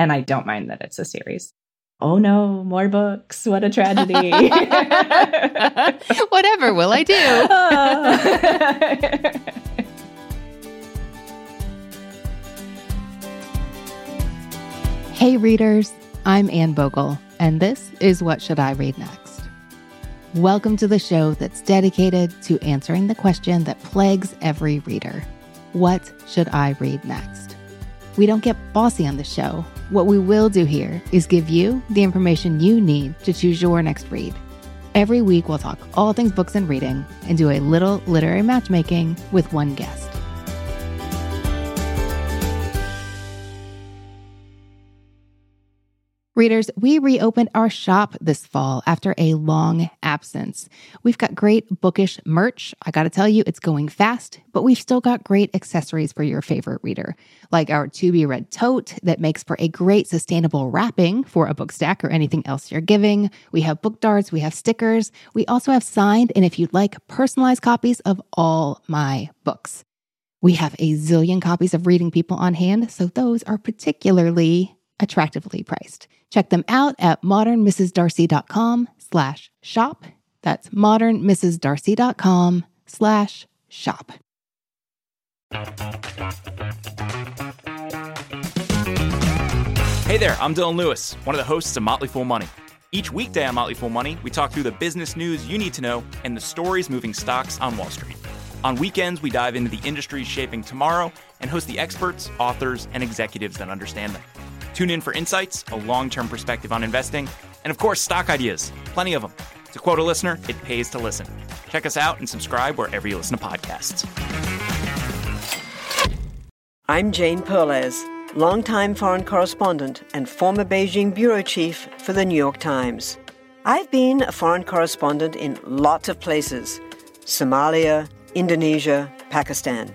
And I don't mind that it's a series. Oh no, more books. What a tragedy. Whatever will I do? hey, readers. I'm Anne Bogel, and this is What Should I Read Next? Welcome to the show that's dedicated to answering the question that plagues every reader What should I read next? We don't get bossy on the show. What we will do here is give you the information you need to choose your next read. Every week, we'll talk all things books and reading and do a little literary matchmaking with one guest. Readers, we reopened our shop this fall after a long absence. We've got great bookish merch. I gotta tell you, it's going fast, but we've still got great accessories for your favorite reader, like our To Be Read tote that makes for a great sustainable wrapping for a book stack or anything else you're giving. We have book darts, we have stickers, we also have signed, and if you'd like, personalized copies of all my books. We have a zillion copies of Reading People on hand, so those are particularly attractively priced. Check them out at modernmrsdarcy.com slash shop. That's modernmrsdarcy.com slash shop. Hey there, I'm Dylan Lewis, one of the hosts of Motley Fool Money. Each weekday on Motley Fool Money, we talk through the business news you need to know and the stories moving stocks on Wall Street. On weekends, we dive into the industries shaping tomorrow and host the experts, authors, and executives that understand them. Tune in for insights, a long term perspective on investing, and of course, stock ideas. Plenty of them. To quote a listener, it pays to listen. Check us out and subscribe wherever you listen to podcasts. I'm Jane Perlez, longtime foreign correspondent and former Beijing bureau chief for the New York Times. I've been a foreign correspondent in lots of places Somalia, Indonesia, Pakistan,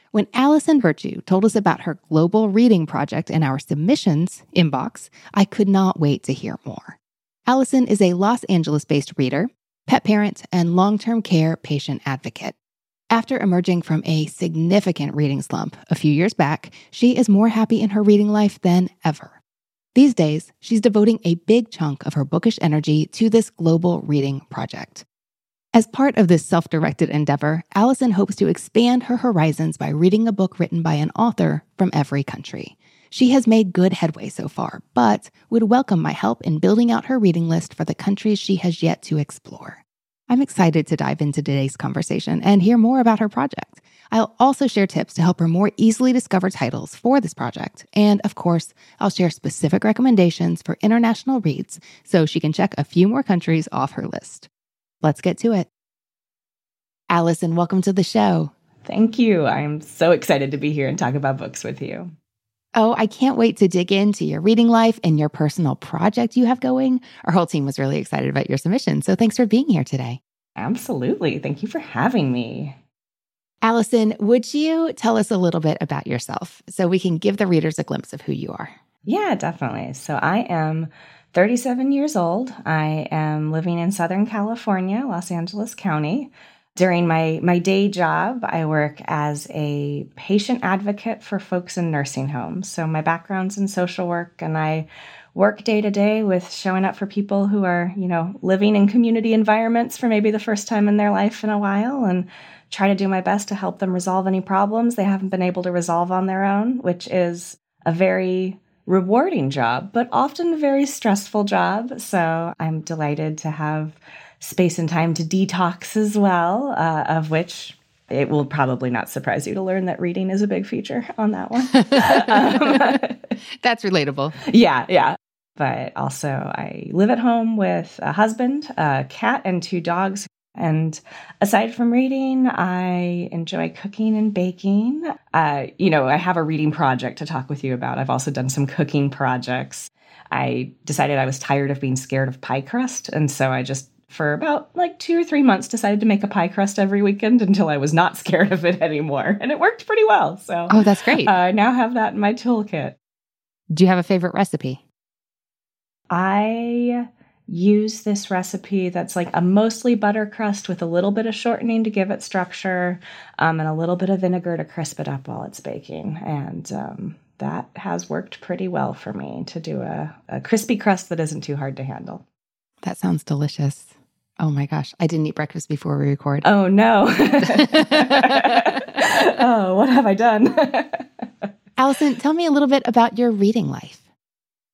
when Allison Virtue told us about her global reading project in our submissions inbox, I could not wait to hear more. Allison is a Los Angeles based reader pet parent, and long term care patient advocate. After emerging from a significant reading slump a few years back, she is more happy in her reading life than ever. These days, she's devoting a big chunk of her bookish energy to this global reading project. As part of this self directed endeavor, Allison hopes to expand her horizons by reading a book written by an author from every country. She has made good headway so far, but would welcome my help in building out her reading list for the countries she has yet to explore. I'm excited to dive into today's conversation and hear more about her project. I'll also share tips to help her more easily discover titles for this project. And of course, I'll share specific recommendations for international reads so she can check a few more countries off her list. Let's get to it. Allison, welcome to the show. Thank you. I'm so excited to be here and talk about books with you. Oh, I can't wait to dig into your reading life and your personal project you have going. Our whole team was really excited about your submission. So thanks for being here today. Absolutely. Thank you for having me. Allison, would you tell us a little bit about yourself so we can give the readers a glimpse of who you are? Yeah, definitely. So I am 37 years old. I am living in Southern California, Los Angeles County. During my, my day job, I work as a patient advocate for folks in nursing homes. So my background's in social work and I work day to day with showing up for people who are, you know, living in community environments for maybe the first time in their life in a while and try to do my best to help them resolve any problems they haven't been able to resolve on their own, which is a very rewarding job, but often a very stressful job. So I'm delighted to have space and time to detox as well, uh, of which it will probably not surprise you to learn that reading is a big feature on that one. um, That's relatable. Yeah, yeah. But also, I live at home with a husband, a cat, and two dogs. And aside from reading, I enjoy cooking and baking. Uh, you know, I have a reading project to talk with you about. I've also done some cooking projects. I decided I was tired of being scared of pie crust. And so I just for about like two or three months decided to make a pie crust every weekend until I was not scared of it anymore. And it worked pretty well. So, oh, that's great. Uh, I now have that in my toolkit. Do you have a favorite recipe? I use this recipe that's like a mostly butter crust with a little bit of shortening to give it structure um, and a little bit of vinegar to crisp it up while it's baking. And um, that has worked pretty well for me to do a, a crispy crust that isn't too hard to handle. That sounds delicious. Oh my gosh, I didn't eat breakfast before we record. Oh no. oh, what have I done? Allison, tell me a little bit about your reading life.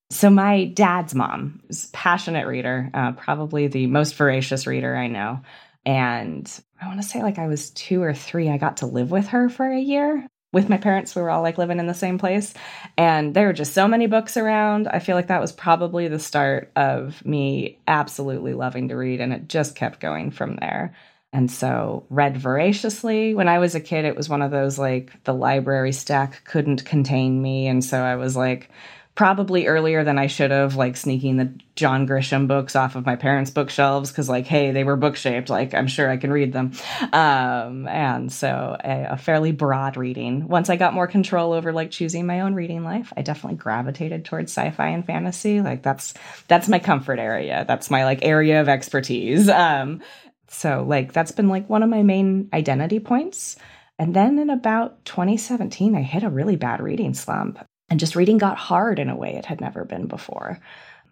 So, my dad's mom is passionate reader, uh, probably the most voracious reader I know. And I want to say, like, I was two or three, I got to live with her for a year with my parents. We were all like living in the same place. And there were just so many books around. I feel like that was probably the start of me absolutely loving to read. And it just kept going from there. And so, read voraciously. When I was a kid, it was one of those like the library stack couldn't contain me. And so I was like, probably earlier than I should have, like sneaking the John Grisham books off of my parents' bookshelves because, like, hey, they were book shaped. Like, I'm sure I can read them. Um, and so, a, a, fairly broad reading. Once I got more control over like choosing my own reading life, I definitely gravitated towards sci-fi and fantasy. Like, that's that's my comfort area. That's my like area of expertise. Um, so, like, that's been like one of my main identity points. And then in about 2017, I hit a really bad reading slump. And just reading got hard in a way it had never been before.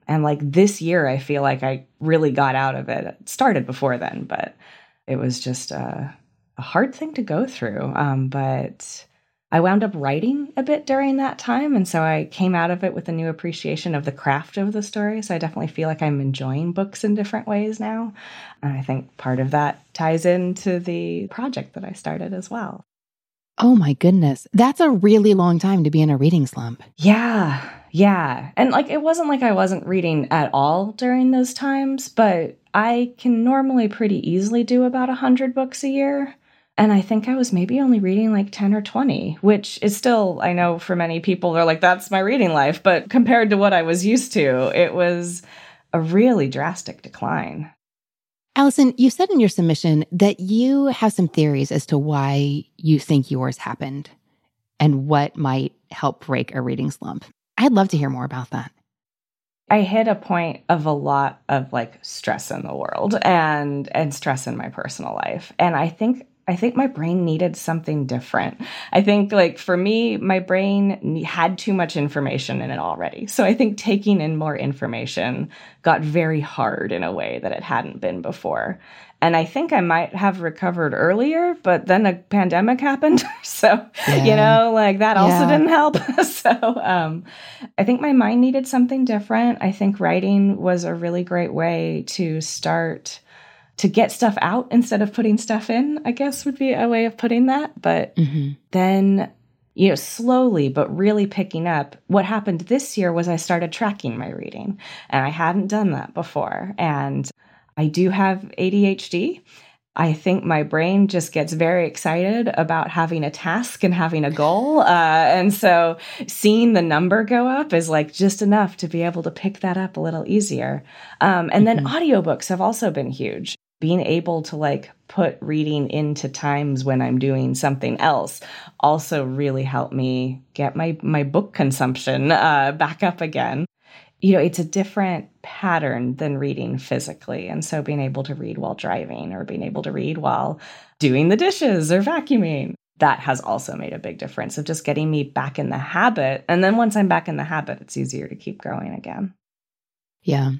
And like this year, I feel like I really got out of it. It started before then, but it was just a, a hard thing to go through. Um, but I wound up writing a bit during that time. And so I came out of it with a new appreciation of the craft of the story. So I definitely feel like I'm enjoying books in different ways now. And I think part of that ties into the project that I started as well. Oh my goodness. That's a really long time to be in a reading slump. Yeah. Yeah. And like it wasn't like I wasn't reading at all during those times, but I can normally pretty easily do about 100 books a year. And I think I was maybe only reading like 10 or 20, which is still, I know for many people, they're like, that's my reading life. But compared to what I was used to, it was a really drastic decline. Allison, you said in your submission that you have some theories as to why you think yours happened and what might help break a reading slump. I'd love to hear more about that. I hit a point of a lot of like stress in the world and and stress in my personal life. And I think I think my brain needed something different. I think, like, for me, my brain had too much information in it already. So I think taking in more information got very hard in a way that it hadn't been before. And I think I might have recovered earlier, but then a pandemic happened. so, yeah. you know, like that also yeah. didn't help. so, um, I think my mind needed something different. I think writing was a really great way to start to get stuff out instead of putting stuff in, I guess would be a way of putting that. But mm-hmm. then, you know, slowly but really picking up. What happened this year was I started tracking my reading, and I hadn't done that before. And I do have ADHD. I think my brain just gets very excited about having a task and having a goal. Uh, and so seeing the number go up is like just enough to be able to pick that up a little easier. Um, and mm-hmm. then audiobooks have also been huge being able to like put reading into times when I'm doing something else also really helped me get my my book consumption uh, back up again. You know, it's a different pattern than reading physically, and so being able to read while driving or being able to read while doing the dishes or vacuuming that has also made a big difference of just getting me back in the habit. And then once I'm back in the habit, it's easier to keep going again. Yeah.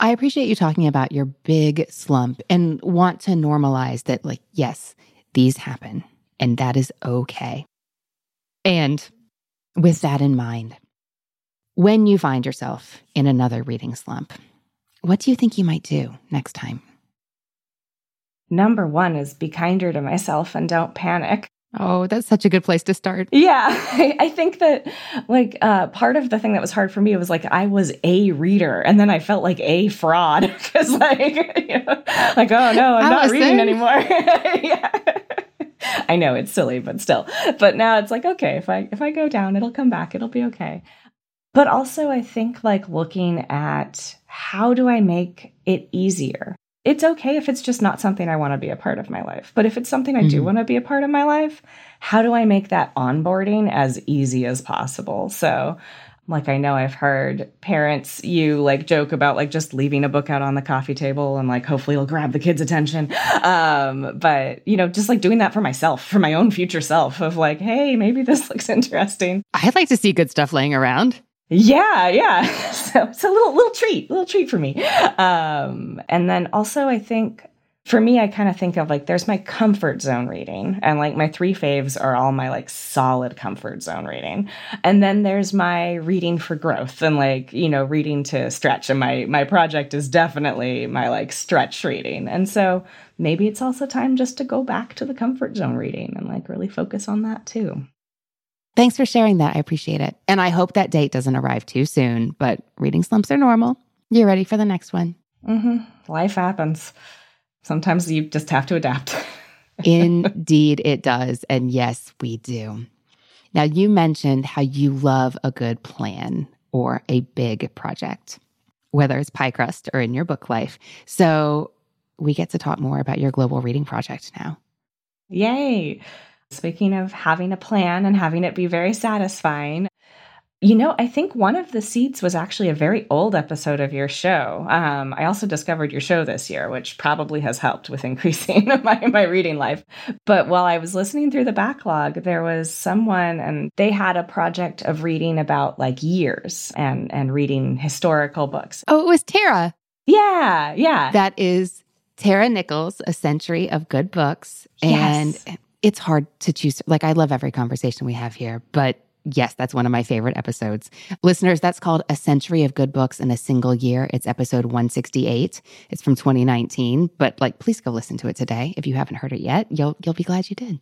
I appreciate you talking about your big slump and want to normalize that, like, yes, these happen and that is okay. And with that in mind, when you find yourself in another reading slump, what do you think you might do next time? number one is be kinder to myself and don't panic. Oh, that's such a good place to start. Yeah, I, I think that like uh, part of the thing that was hard for me was like I was a reader, and then I felt like a fraud because like you know, like oh no, I'm not reading anymore. yeah. I know it's silly, but still. But now it's like okay, if I if I go down, it'll come back. It'll be okay. But also, I think like looking at how do I make it easier? It's okay if it's just not something I want to be a part of my life. But if it's something I mm-hmm. do want to be a part of my life, how do I make that onboarding as easy as possible? So, like I know I've heard parents you like joke about like just leaving a book out on the coffee table and like hopefully it'll grab the kids' attention. Um, but you know, just like doing that for myself, for my own future self of like, hey, maybe this looks interesting. I'd like to see good stuff laying around. Yeah, yeah. So it's a little little treat, little treat for me. Um, and then also I think for me, I kind of think of like there's my comfort zone reading, and like my three faves are all my like solid comfort zone reading, and then there's my reading for growth and like you know reading to stretch, and my my project is definitely my like stretch reading, and so maybe it's also time just to go back to the comfort zone reading and like really focus on that too. Thanks for sharing that. I appreciate it. And I hope that date doesn't arrive too soon, but reading slumps are normal. You're ready for the next one. Mm-hmm. Life happens. Sometimes you just have to adapt. Indeed, it does. And yes, we do. Now, you mentioned how you love a good plan or a big project, whether it's pie crust or in your book life. So we get to talk more about your global reading project now. Yay. Speaking of having a plan and having it be very satisfying, you know, I think one of the seeds was actually a very old episode of your show. Um, I also discovered your show this year, which probably has helped with increasing my, my reading life. But while I was listening through the backlog, there was someone and they had a project of reading about like years and, and reading historical books. Oh, it was Tara. Yeah, yeah. That is Tara Nichols, A Century of Good Books. Yes. And it's hard to choose. Like, I love every conversation we have here, but yes, that's one of my favorite episodes. Listeners, that's called A Century of Good Books in a Single Year. It's episode 168. It's from 2019, but like please go listen to it today if you haven't heard it yet. You'll you'll be glad you did.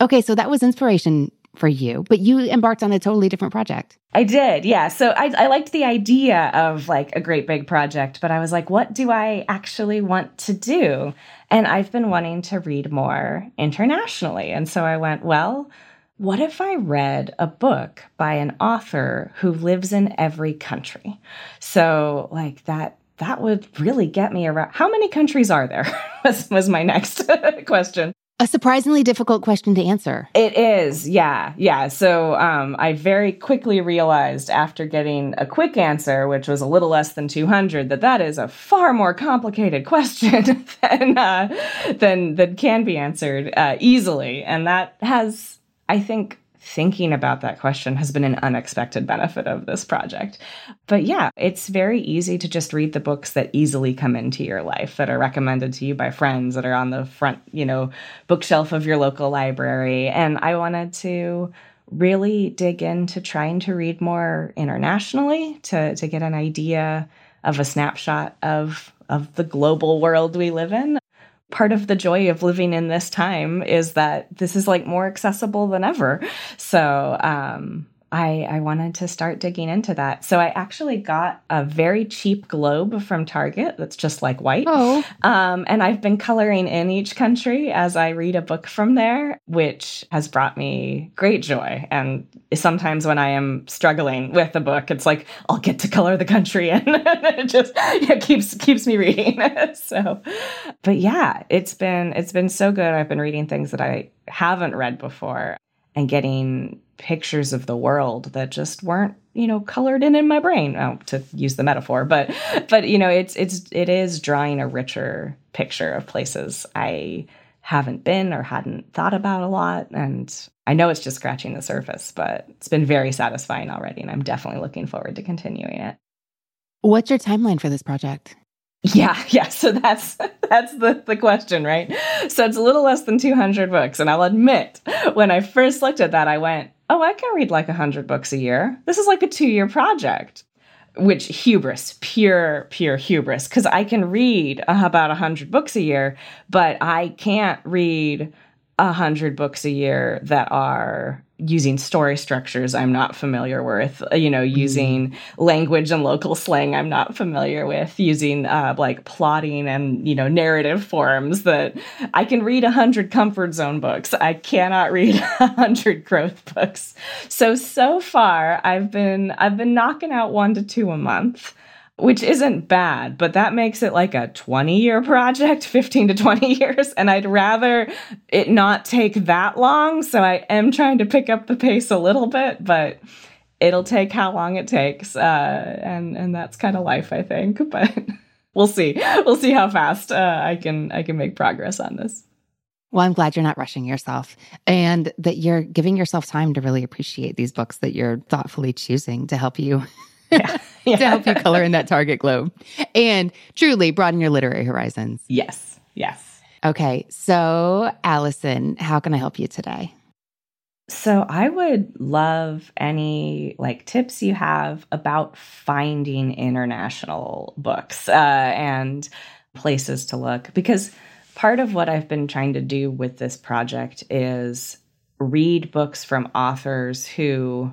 Okay, so that was inspiration for you, but you embarked on a totally different project. I did, yeah. So I, I liked the idea of like a great big project, but I was like, what do I actually want to do? And I've been wanting to read more internationally. And so I went, well, what if I read a book by an author who lives in every country? So, like that that would really get me around. How many countries are there? was, was my next question. A surprisingly difficult question to answer. It is, yeah, yeah. So um, I very quickly realized after getting a quick answer, which was a little less than 200, that that is a far more complicated question than uh, than than can be answered uh, easily, and that has, I think, thinking about that question has been an unexpected benefit of this project. But yeah, it's very easy to just read the books that easily come into your life that are recommended to you by friends that are on the front, you know, bookshelf of your local library. And I wanted to really dig into trying to read more internationally to to get an idea of a snapshot of of the global world we live in part of the joy of living in this time is that this is like more accessible than ever. So, um, I, I wanted to start digging into that. So I actually got a very cheap globe from Target that's just like white. Oh. Um, and I've been coloring in each country as I read a book from there, which has brought me great joy. And sometimes when I am struggling with a book, it's like I'll get to color the country and it just it keeps keeps me reading. so but yeah, it's been it's been so good. I've been reading things that I haven't read before and getting pictures of the world that just weren't you know colored in in my brain. Oh, to use the metaphor but but you know it's it's it is drawing a richer picture of places i haven't been or hadn't thought about a lot. And i know it's just scratching the surface but it's been very satisfying already and i'm definitely looking forward to continuing it. What's your timeline for this project yeah, yeah. So that's that's the, the question, right? So it's a little less than 200 books. And I'll admit, when I first looked at that, I went, oh, I can read like 100 books a year. This is like a two year project. which hubris, pure, pure hubris, because I can read about 100 books a year, but I can't read 100 books a year that are using story structures I'm not familiar with, uh, you know, using mm. language and local slang I'm not familiar with, using uh, like plotting and, you know, narrative forms that I can read a hundred comfort zone books. I cannot read a hundred growth books. So, so far I've been, I've been knocking out one to two a month which isn't bad, but that makes it like a 20 year project, 15 to 20 years. And I'd rather it not take that long. So I am trying to pick up the pace a little bit, but it'll take how long it takes. Uh, and, and that's kind of life, I think. But we'll see. We'll see how fast uh, I can I can make progress on this. Well, I'm glad you're not rushing yourself and that you're giving yourself time to really appreciate these books that you're thoughtfully choosing to help you yeah. yeah. to help you color in that target globe and truly broaden your literary horizons. Yes. Yes. Okay. So, Allison, how can I help you today? So, I would love any like tips you have about finding international books uh, and places to look because part of what I've been trying to do with this project is read books from authors who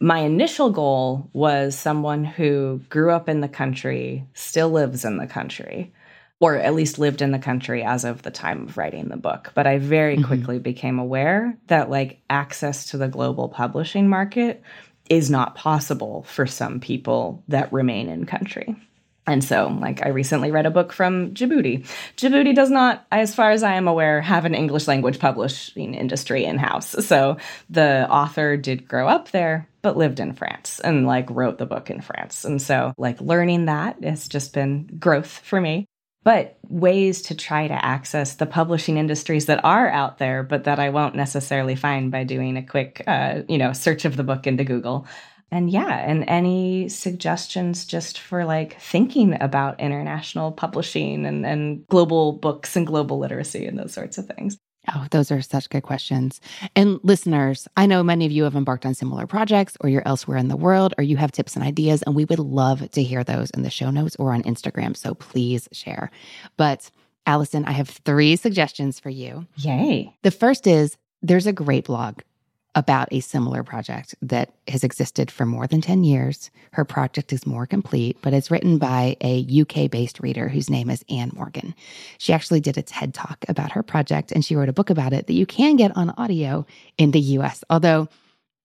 my initial goal was someone who grew up in the country, still lives in the country, or at least lived in the country as of the time of writing the book. But I very mm-hmm. quickly became aware that like access to the global publishing market is not possible for some people that remain in country. And so, like, I recently read a book from Djibouti. Djibouti does not, as far as I am aware, have an English language publishing industry in house. So the author did grow up there, but lived in France and like wrote the book in France. And so, like, learning that has just been growth for me. But ways to try to access the publishing industries that are out there, but that I won't necessarily find by doing a quick, uh, you know, search of the book into Google and yeah, and any suggestions just for like thinking about international publishing and, and global books and global literacy and those sorts of things. Oh, those are such good questions. And listeners, I know many of you have embarked on similar projects or you're elsewhere in the world or you have tips and ideas, and we would love to hear those in the show notes or on Instagram. So please share. But Allison, I have three suggestions for you. Yay. The first is there's a great blog about a similar project that has existed for more than 10 years. Her project is more complete, but it's written by a UK based reader whose name is Ann Morgan. She actually did a TED talk about her project and she wrote a book about it that you can get on audio in the US, although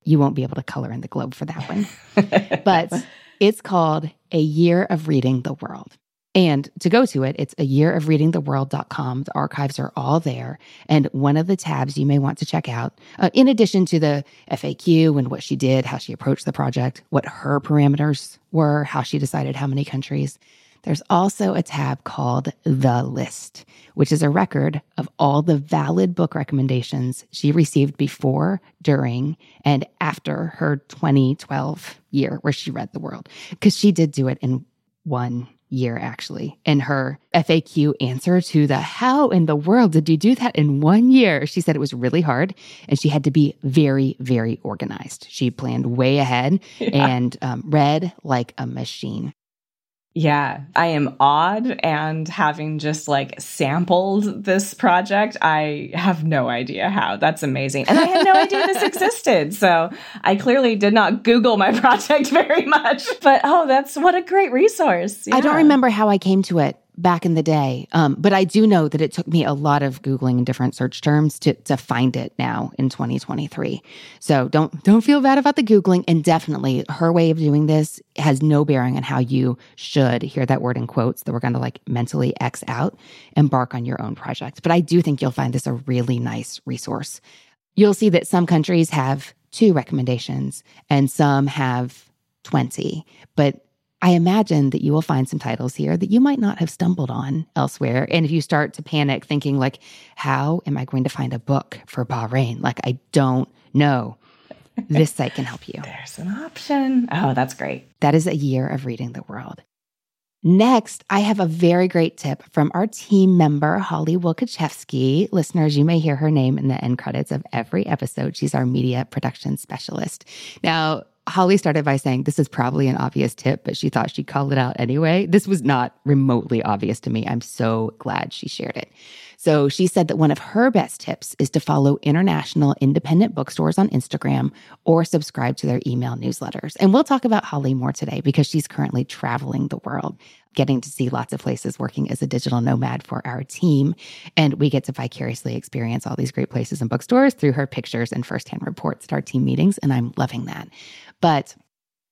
you won't be able to color in the globe for that one. but it's called A Year of Reading the World. And to go to it, it's a year of reading the world.com. The archives are all there. And one of the tabs you may want to check out, uh, in addition to the FAQ and what she did, how she approached the project, what her parameters were, how she decided how many countries, there's also a tab called The List, which is a record of all the valid book recommendations she received before, during, and after her 2012 year where she read the world. Because she did do it in one year, actually. In her FAQ answer to the how in the world did you do that in one year? She said it was really hard and she had to be very, very organized. She planned way ahead yeah. and um, read like a machine. Yeah, I am odd and having just like sampled this project, I have no idea how. That's amazing. And I had no idea this existed. So I clearly did not Google my project very much. But oh, that's what a great resource. Yeah. I don't remember how I came to it back in the day. Um, but I do know that it took me a lot of googling in different search terms to to find it now in 2023. So don't don't feel bad about the googling. And definitely, her way of doing this has no bearing on how you should hear that word in quotes that we're going to like mentally X out, embark on your own project. But I do think you'll find this a really nice resource. You'll see that some countries have two recommendations and some have 20, but I imagine that you will find some titles here that you might not have stumbled on elsewhere. And if you start to panic thinking like, how am I going to find a book for Bahrain? Like, I don't know. This site can help you. There's an option. Oh, that's great. That is a year of reading the world. Next, I have a very great tip from our team member, Holly Wilkachevsky. Listeners, you may hear her name in the end credits of every episode. She's our media production specialist. Now, Holly started by saying this is probably an obvious tip, but she thought she'd call it out anyway. This was not remotely obvious to me. I'm so glad she shared it. So she said that one of her best tips is to follow international independent bookstores on Instagram or subscribe to their email newsletters. And we'll talk about Holly more today because she's currently traveling the world, getting to see lots of places working as a digital nomad for our team. And we get to vicariously experience all these great places and bookstores through her pictures and firsthand reports at our team meetings. And I'm loving that. But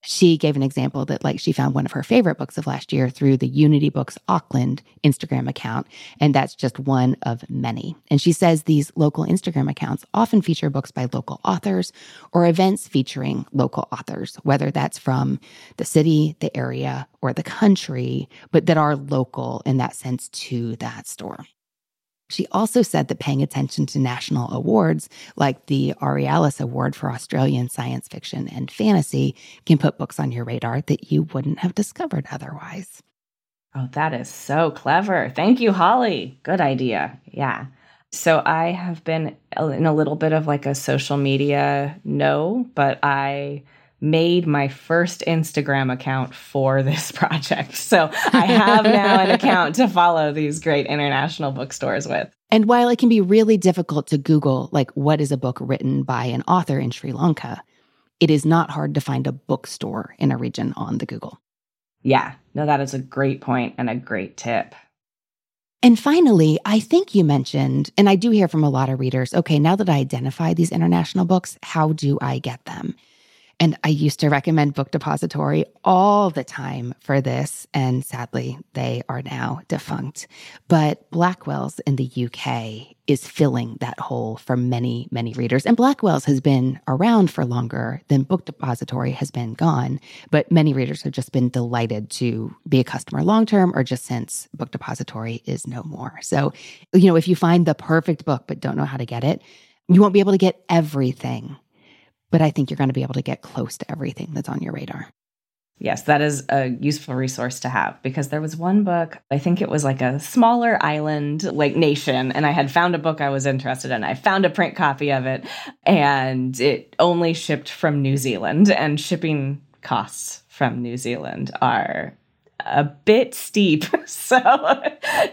she gave an example that like she found one of her favorite books of last year through the Unity Books Auckland Instagram account and that's just one of many. And she says these local Instagram accounts often feature books by local authors or events featuring local authors, whether that's from the city, the area, or the country, but that are local in that sense to that store. She also said that paying attention to national awards like the Aurealis Award for Australian Science Fiction and Fantasy can put books on your radar that you wouldn't have discovered otherwise. Oh, that is so clever. Thank you, Holly. Good idea. Yeah. So I have been in a little bit of like a social media no, but I made my first Instagram account for this project. So I have now an account to follow these great international bookstores with. And while it can be really difficult to Google, like, what is a book written by an author in Sri Lanka, it is not hard to find a bookstore in a region on the Google. Yeah, no, that is a great point and a great tip. And finally, I think you mentioned, and I do hear from a lot of readers okay, now that I identify these international books, how do I get them? And I used to recommend Book Depository all the time for this. And sadly, they are now defunct. But Blackwell's in the UK is filling that hole for many, many readers. And Blackwell's has been around for longer than Book Depository has been gone. But many readers have just been delighted to be a customer long term or just since Book Depository is no more. So, you know, if you find the perfect book but don't know how to get it, you won't be able to get everything but I think you're going to be able to get close to everything that's on your radar. Yes, that is a useful resource to have because there was one book, I think it was like a smaller island, like nation, and I had found a book I was interested in. I found a print copy of it, and it only shipped from New Zealand, and shipping costs from New Zealand are a bit steep so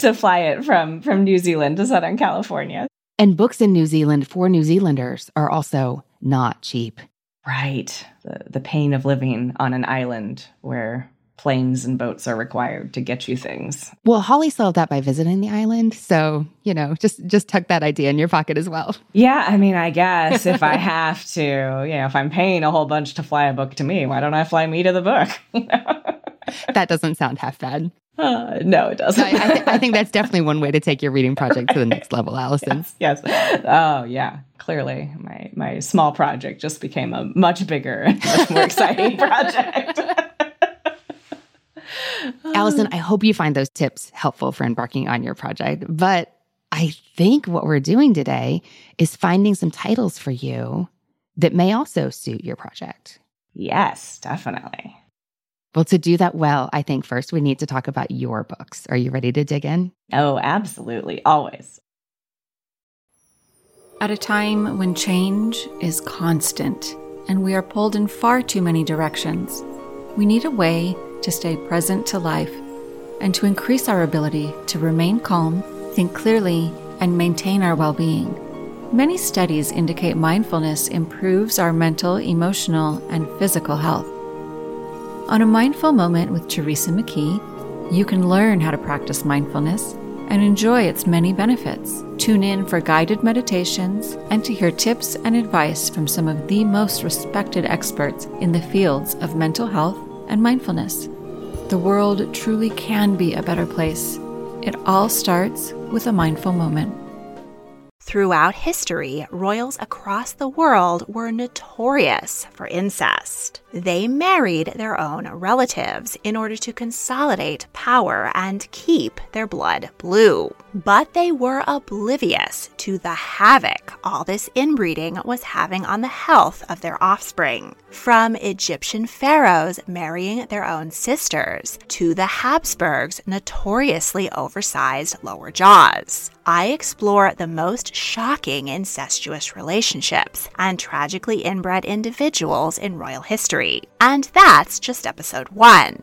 to fly it from from New Zealand to Southern California. And books in New Zealand for New Zealanders are also not cheap. Right. The, the pain of living on an island where planes and boats are required to get you things. Well, Holly solved that by visiting the island, so you know, just just tuck that idea in your pocket as well. Yeah, I mean, I guess if I have to, you know, if I'm paying a whole bunch to fly a book to me, why don't I fly me to the book? that doesn't sound half bad. Uh, no, it doesn't. I, I, th- I, think that's definitely one way to take your reading project to the next level, Allison. Yes, yes. Oh, yeah. Clearly, my my small project just became a much bigger, much more exciting project. Allison, I hope you find those tips helpful for embarking on your project. But I think what we're doing today is finding some titles for you that may also suit your project. Yes, definitely. Well, to do that well, I think first we need to talk about your books. Are you ready to dig in? Oh, absolutely. Always. At a time when change is constant and we are pulled in far too many directions, we need a way to stay present to life and to increase our ability to remain calm, think clearly, and maintain our well being. Many studies indicate mindfulness improves our mental, emotional, and physical health. On a mindful moment with Teresa McKee, you can learn how to practice mindfulness and enjoy its many benefits. Tune in for guided meditations and to hear tips and advice from some of the most respected experts in the fields of mental health and mindfulness. The world truly can be a better place. It all starts with a mindful moment. Throughout history, royals across the world were notorious for incest. They married their own relatives in order to consolidate power and keep their blood blue. But they were oblivious to the havoc all this inbreeding was having on the health of their offspring. From Egyptian pharaohs marrying their own sisters to the Habsburgs' notoriously oversized lower jaws. I explore the most shocking incestuous relationships and tragically inbred individuals in royal history. And that's just episode one.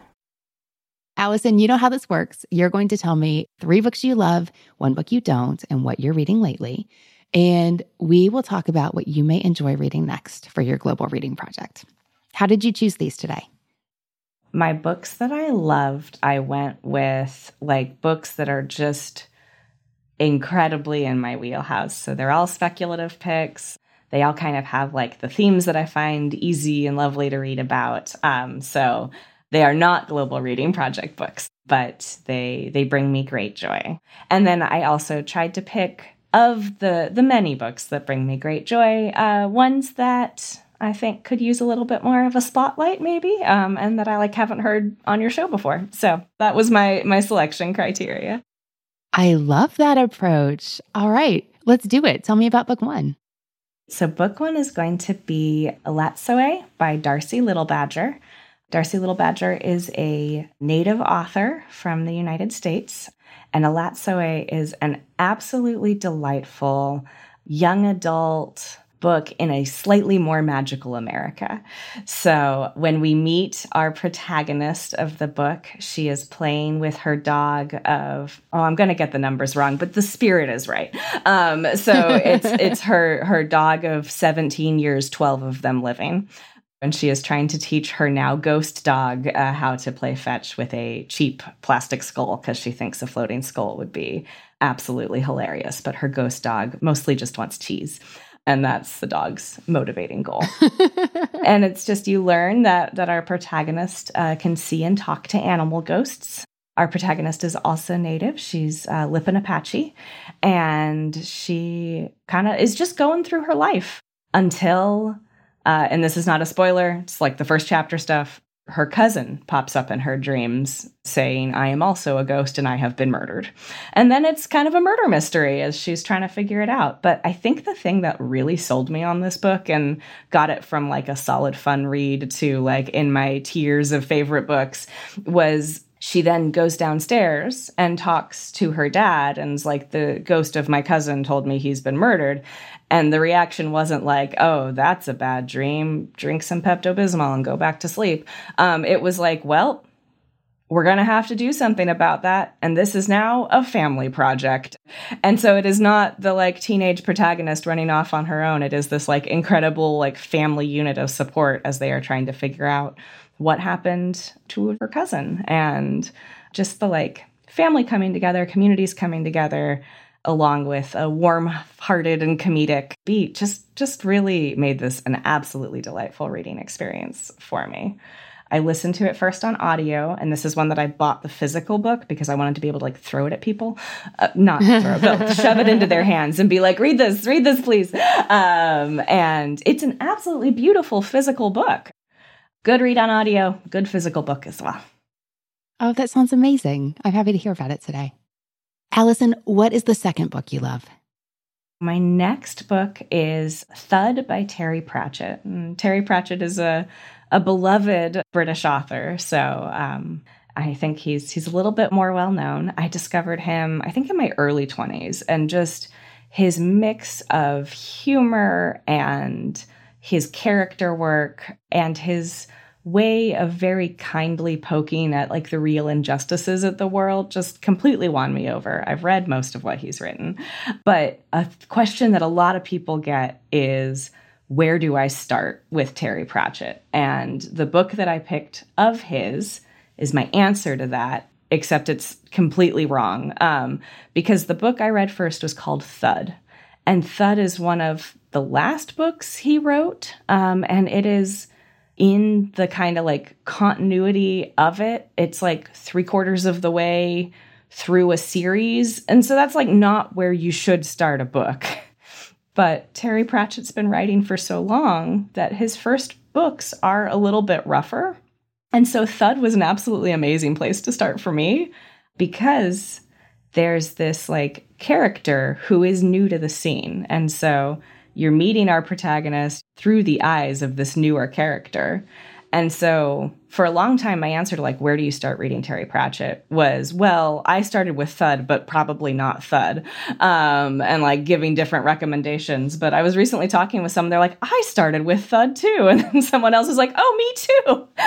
Allison, you know how this works. You're going to tell me three books you love, one book you don't, and what you're reading lately. And we will talk about what you may enjoy reading next for your global reading project. How did you choose these today? My books that I loved, I went with like books that are just incredibly in my wheelhouse. So they're all speculative picks. They all kind of have like the themes that I find easy and lovely to read about. Um, so they are not global reading project books, but they they bring me great joy. And then I also tried to pick of the the many books that bring me great joy, uh, ones that I think could use a little bit more of a spotlight, maybe, um, and that I like haven't heard on your show before. So that was my my selection criteria. I love that approach. All right, let's do it. Tell me about book one. So book one is going to be Elatsoe by Darcie Little Badger. Darcie Little Badger is a native author from the United States, and Elatsoe is an absolutely delightful young adult book in a slightly more magical America. So when we meet our protagonist of the book, she is playing with her dog of oh, I'm going to get the numbers wrong, but the spirit is right. Um, so it's it's her her dog of 17 years, 12 of them living and she is trying to teach her now ghost dog uh, how to play fetch with a cheap plastic skull because she thinks a floating skull would be absolutely hilarious. But her ghost dog mostly just wants cheese. And that's the dog's motivating goal. and it's just you learn that that our protagonist uh, can see and talk to animal ghosts. Our protagonist is also native. She's uh, Lipan Apache, and she kind of is just going through her life until uh, and this is not a spoiler, it's like the first chapter stuff. Her cousin pops up in her dreams saying, I am also a ghost and I have been murdered. And then it's kind of a murder mystery as she's trying to figure it out. But I think the thing that really sold me on this book and got it from like a solid fun read to like in my tiers of favorite books was she then goes downstairs and talks to her dad and's like the ghost of my cousin told me he's been murdered and the reaction wasn't like oh that's a bad dream. Drink some pepto-bismol and go back to sleep. Um, it was like well we're going to have to do something about that. And this is now a family project. And so it is not the like teenage protagonist running off on her own. It is this like incredible like family unit of support as they are trying to figure out what happened to her cousin. And just the like family coming together, communities coming together along with a warm-hearted and comedic beat just just really made this an absolutely delightful reading experience for me. I listened to it first on audio, and this is one that I bought the physical book because I wanted to be able to like throw it at people, uh, not throw it, but shove it into their hands and be like, "Read this, read this, please." Um, and it's an absolutely beautiful physical book. Good read on audio, good physical book as well. Oh, that sounds amazing. I'm happy to hear about it today. Allison, what is the second book you love? My next book is Thud by Terry Pratchett. And Terry Pratchett is a, a beloved British author. So um, I think he's he's a little bit more well known. I discovered him, I think, in my early 20s, and just his mix of humor and his character work and his way of very kindly poking at like the real injustices of the world just completely won me over. I've read most of what he's written. But a question that a lot of people get is where do I start with Terry Pratchett? And the book that I picked of his is my answer to that, except it's completely wrong. Um, because the book I read first was called Thud. And Thud is one of the last books he wrote. Um, and it is in the kind of like continuity of it, it's like three quarters of the way through a series. And so that's like not where you should start a book. But Terry Pratchett's been writing for so long that his first books are a little bit rougher. And so Thud was an absolutely amazing place to start for me because there's this like character who is new to the scene. And so you're meeting our protagonist through the eyes of this newer character. And so for a long time, my answer to like, where do you start reading Terry Pratchett was, well, I started with Thud, but probably not Thud, um, and like giving different recommendations. But I was recently talking with someone, they're like, I started with Thud too. And then someone else was like, oh, me too.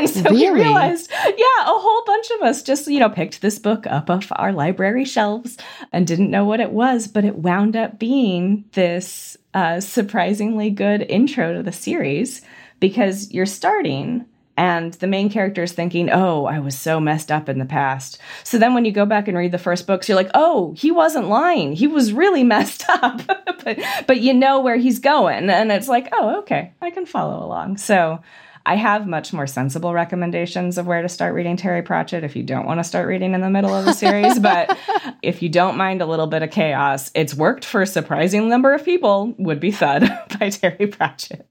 And so really? we realized, yeah, a whole bunch of us just, you know, picked this book up off our library shelves and didn't know what it was, but it wound up being this uh, surprisingly good intro to the series because you're starting and the main character is thinking, "Oh, I was so messed up in the past." So then when you go back and read the first books, you're like, "Oh, he wasn't lying. He was really messed up." but but you know where he's going and it's like, "Oh, okay. I can follow along." So I have much more sensible recommendations of where to start reading Terry Pratchett if you don't want to start reading in the middle of the series. but if you don't mind a little bit of chaos, it's worked for a surprising number of people. Would be Thud by Terry Pratchett.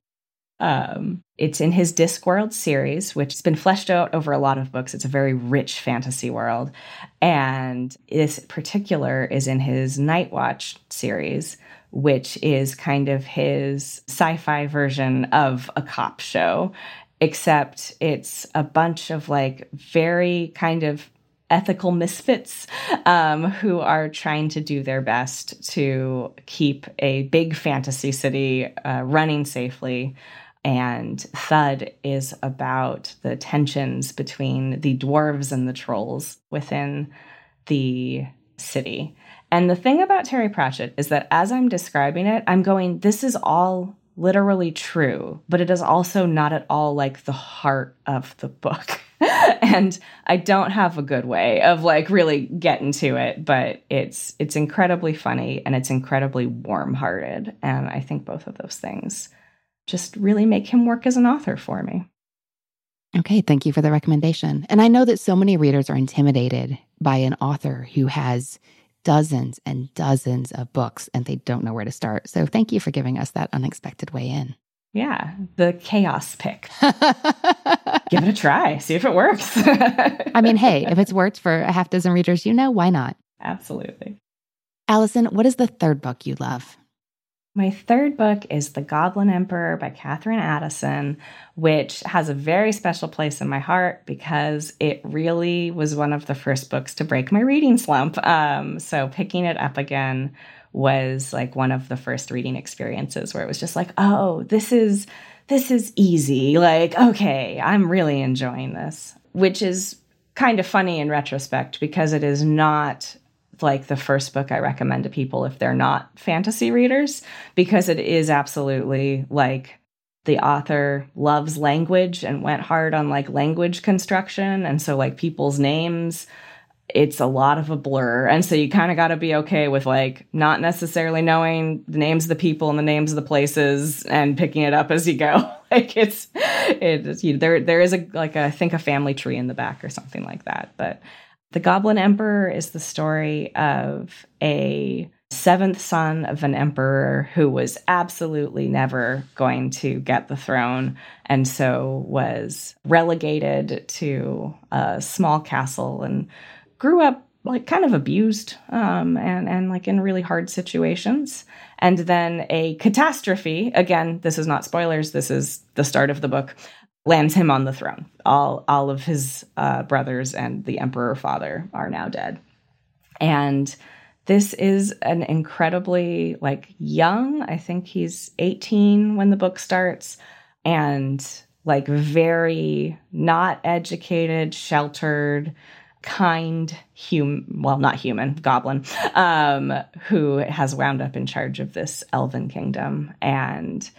Um, it's in his Discworld series, which has been fleshed out over a lot of books. It's a very rich fantasy world. And this particular is in his Nightwatch series, which is kind of his sci fi version of a cop show, except it's a bunch of like very kind of ethical misfits um, who are trying to do their best to keep a big fantasy city uh, running safely and Thud is about the tensions between the dwarves and the trolls within the city. And the thing about Terry Pratchett is that as I'm describing it, I'm going, this is all literally true, but it is also not at all like the heart of the book. and I don't have a good way of like really getting to it, but it's it's incredibly funny and it's incredibly warm-hearted and I think both of those things just really make him work as an author for me. Okay, thank you for the recommendation. And I know that so many readers are intimidated by an author who has dozens and dozens of books and they don't know where to start. So thank you for giving us that unexpected way in. Yeah, the chaos pick. Give it a try, see if it works. I mean, hey, if it's worked for a half dozen readers, you know, why not? Absolutely. Allison, what is the third book you love? My third book is The Goblin Emperor by Katherine Addison, which has a very special place in my heart because it really was one of the first books to break my reading slump. Um, so picking it up again was like one of the first reading experiences where it was just like, oh, this is this is easy. Like, okay, I'm really enjoying this, which is kind of funny in retrospect because it is not like the first book I recommend to people if they're not fantasy readers, because it is absolutely like the author loves language and went hard on like language construction. And so, like, people's names, it's a lot of a blur. And so, you kind of got to be okay with like not necessarily knowing the names of the people and the names of the places and picking it up as you go. like, it's, it's, you, there, there is a, like, a, I think a family tree in the back or something like that. But, the Goblin Emperor is the story of a seventh son of an emperor who was absolutely never going to get the throne and so was relegated to a small castle and grew up like kind of abused um, and and like in really hard situations. And then a catastrophe again this is not spoilers this is the start of the book lands him on the throne. All all of his uh, brothers and the emperor father are now dead, and this is an incredibly like young. I think he's eighteen when the book starts, and like very not educated, sheltered kind human well not human goblin um who has wound up in charge of this elven kingdom and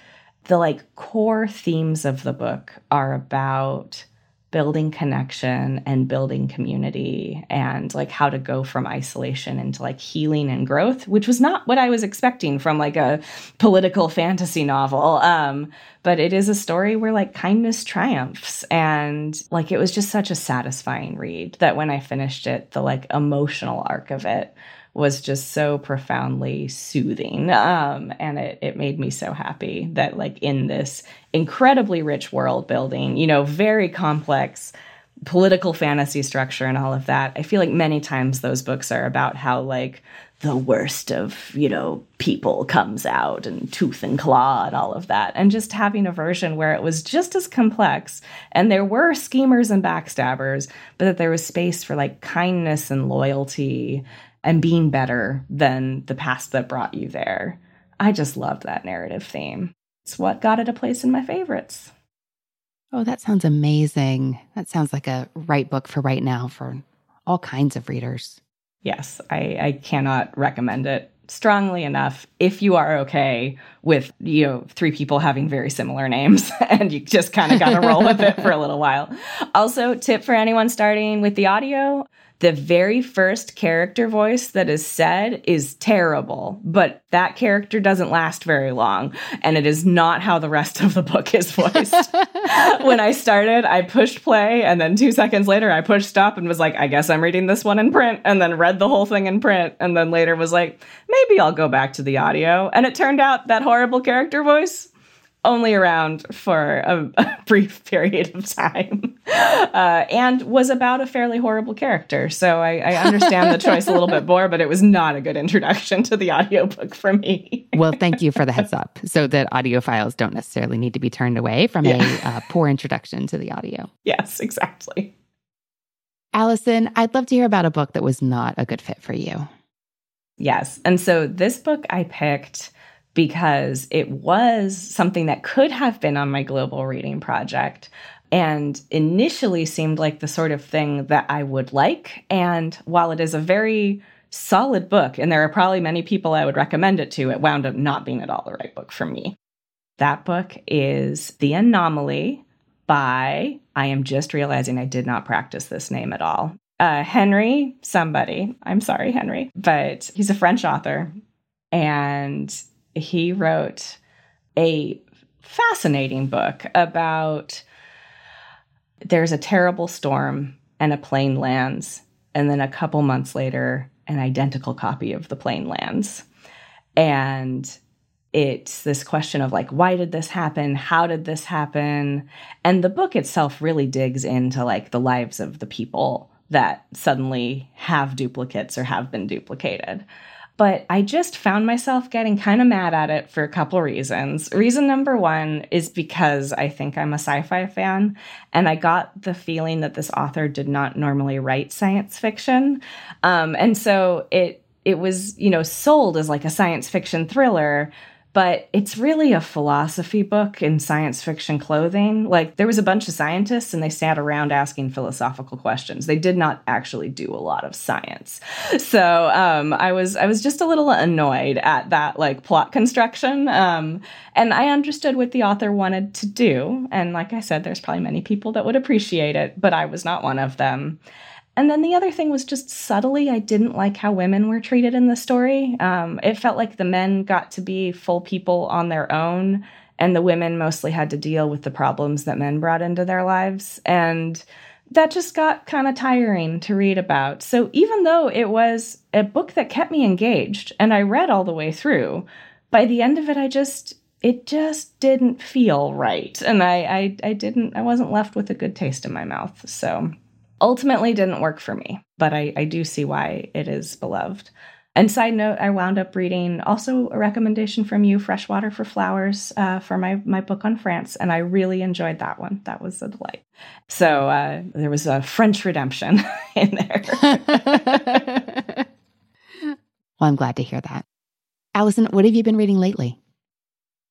the like core themes of the book are about building connection and building community and like how to go from isolation into like healing and growth which was not what i was expecting from like a political fantasy novel. Um but it is a story where like kindness triumphs. And like it was just such a satisfying read that when i finished it the like emotional arc of it was just so profoundly soothing. Um, and it, it made me so happy that, like, in this incredibly rich world building, you know, very complex political fantasy structure and all of that, I feel like many times those books are about how, like, the worst of, you know, people comes out and tooth and claw and all of that. And just having a version where it was just as complex and there were schemers and backstabbers, but that there was space for like kindness and loyalty and being better than the past that brought you there. I just loved that narrative theme. It's what got it a place in my favorites. Oh, that sounds amazing. That sounds like a right book for right now for all kinds of readers. Yes, I, I cannot recommend it strongly enough if you are okay with you know three people having very similar names and you just kind of got to roll with it for a little while also tip for anyone starting with the audio the very first character voice that is said is terrible, but that character doesn't last very long. And it is not how the rest of the book is voiced. when I started, I pushed play, and then two seconds later, I pushed stop and was like, I guess I'm reading this one in print, and then read the whole thing in print. And then later was like, maybe I'll go back to the audio. And it turned out that horrible character voice only around for a, a brief period of time uh, and was about a fairly horrible character. So I, I understand the choice a little bit more, but it was not a good introduction to the audiobook for me. well, thank you for the heads up so that audiophiles don't necessarily need to be turned away from yeah. a uh, poor introduction to the audio. Yes, exactly. Allison, I'd love to hear about a book that was not a good fit for you. Yes. And so this book I picked because it was something that could have been on my global reading project and initially seemed like the sort of thing that I would like. And while it is a very solid book, and there are probably many people I would recommend it to, it wound up not being at all the right book for me. That book is The Anomaly by, I am just realizing I did not practice this name at all. Uh, Henry, somebody. I'm sorry, Henry, but he's a French author. And he wrote a fascinating book about there's a terrible storm and a plane lands and then a couple months later an identical copy of the plane lands. And it's this question of like why did this happen? How did this happen? And the book itself really digs into like the lives of the people that suddenly have duplicates or have been duplicated but I just found myself getting kind of mad at it for a couple reasons. Reason number one is because I think I'm a sci fi fan, and I got the feeling that this author did not normally write science fiction. Um, and so it, it was, you know, sold as like a science fiction thriller, but it's really a philosophy book in science fiction clothing. Like there was a bunch of scientists and they sat around asking philosophical questions. They did not actually do a lot of science. So um, I was I was just a little annoyed at that like plot construction. Um, and I understood what the author wanted to do. And like I said, there's probably many people that would appreciate it, but I was not one of them. And then the other thing was just subtly, I didn't like how women were treated in the story. Um, it felt like the men got to be full people on their own, and the women mostly had to deal with the problems that men brought into their lives. And that just got kind of tiring to read about. So even though it was a book that kept me engaged and I read all the way through, by the end of it, I just it just didn't feel right, and I I, I didn't I wasn't left with a good taste in my mouth. So ultimately didn't work for me, but I, I do see why it is beloved. And side note, I wound up reading also a recommendation from you, Freshwater for Flowers, uh, for my my book on France, and I really enjoyed that one. That was a delight. So uh, there was a French redemption in there. well, I'm glad to hear that. Allison, what have you been reading lately?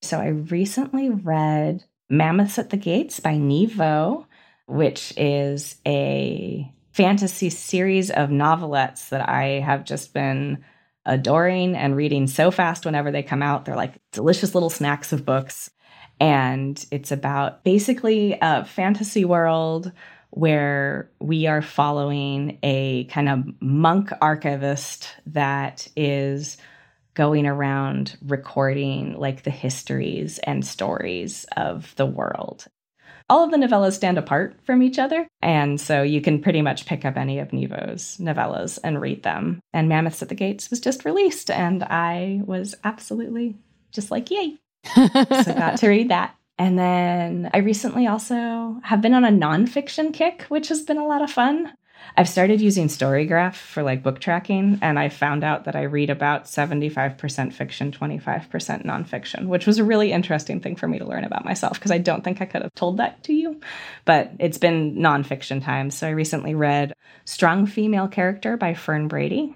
So I recently read Mammoths at the Gates by Nghi Vo which is a fantasy series of novelettes that I have just been adoring and reading so fast whenever they come out. They're like delicious little snacks of books. And it's about basically a fantasy world where we are following a kind of monk archivist that is going around recording like the histories and stories of the world. All of the novellas stand apart from each other, and so you can pretty much pick up any of Nghi Vo's novellas and read them. And Mammoths at the Gates was just released, and I was absolutely just like, yay. so got to read that. And then I recently also have been on a nonfiction kick, which has been a lot of fun. I've started using Storygraph for like book tracking, and I found out that I read about 75% fiction, 25% nonfiction, which was a really interesting thing for me to learn about myself because I don't think I could have told that to you. But it's been nonfiction time. So I recently read Strong Female Character by Fern Brady,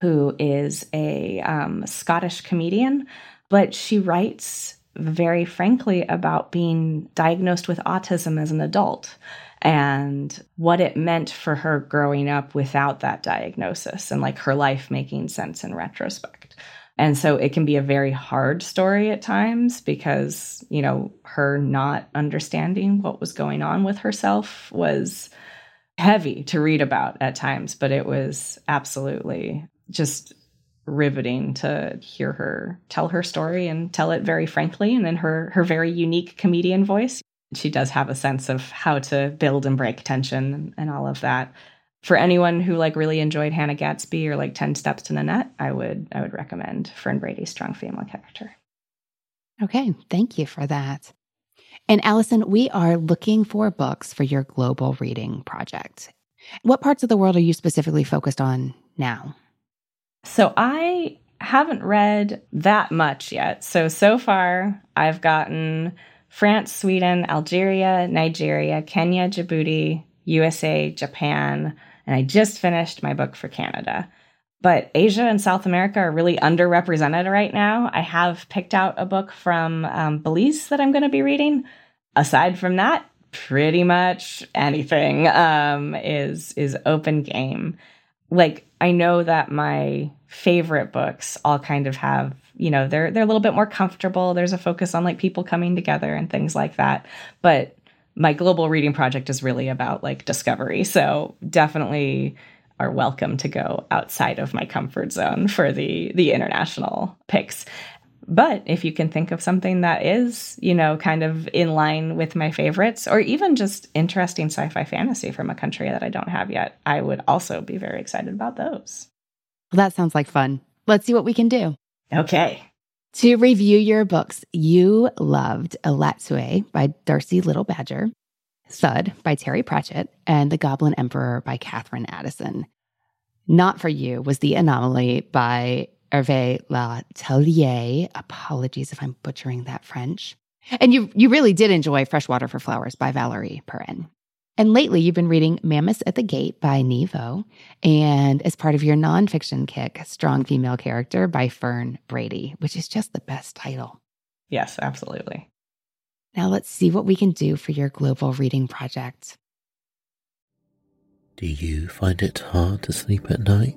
who is a um, Scottish comedian, but she writes very frankly about being diagnosed with autism as an adult and what it meant for her growing up without that diagnosis and like her life making sense in retrospect. And so it can be a very hard story at times because, you know, her not understanding what was going on with herself was heavy to read about at times, but it was absolutely just riveting to hear her tell her story and tell it very frankly and in her her very unique comedian voice. She does have a sense of how to build and break tension and all of that. For anyone who like really enjoyed Hannah Gadsby or like 10 Steps to Nanette, I would I would recommend Fern Brady's strong female character. Okay, thank you for that. And Allison, we are looking for books for your global reading project. What parts of the world are you specifically focused on now? So I haven't read that much yet. So, so far, I've gotten France, Sweden, Algeria, Nigeria, Kenya, Djibouti, USA, Japan, and I just finished my book for Canada. But Asia and South America are really underrepresented right now. I have picked out a book from um, Belize that I'm going to be reading. Aside from that, pretty much anything um, is is open game like I know that my favorite books all kind of have, you know, they're they're a little bit more comfortable. There's a focus on like people coming together and things like that. But my global reading project is really about like discovery. So definitely are welcome to go outside of my comfort zone for the the international picks. But if you can think of something that is, you know, kind of in line with my favorites, or even just interesting sci fi fantasy from a country that I don't have yet, I would also be very excited about those. Well, that sounds like fun. Let's see what we can do. Okay. To review your books, you loved Elatsoe by Darcie Little Badger, Thud by Terry Pratchett, and The Goblin Emperor by Katherine Addison. Not for You was The Anomaly by Hervé Le Tellier. Apologies if I'm butchering that French. And you you really did enjoy Freshwater for Flowers by Valerie Perrin. And lately, you've been reading Mammoths at the Gate by Nghi Vo, and as part of your nonfiction kick, Strong Female Character by Fern Brady, which is just the best title. Yes, absolutely. Now let's see what we can do for your global reading project. Do you find it hard to sleep at night?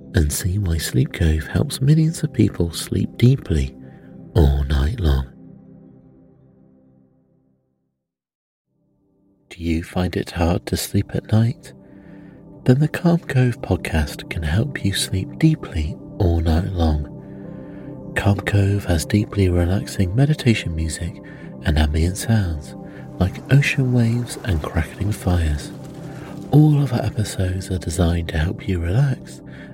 and see why Sleep Cove helps millions of people sleep deeply all night long. Do you find it hard to sleep at night? Then the Calm Cove podcast can help you sleep deeply all night long. Calm Cove has deeply relaxing meditation music and ambient sounds like ocean waves and crackling fires. All of our episodes are designed to help you relax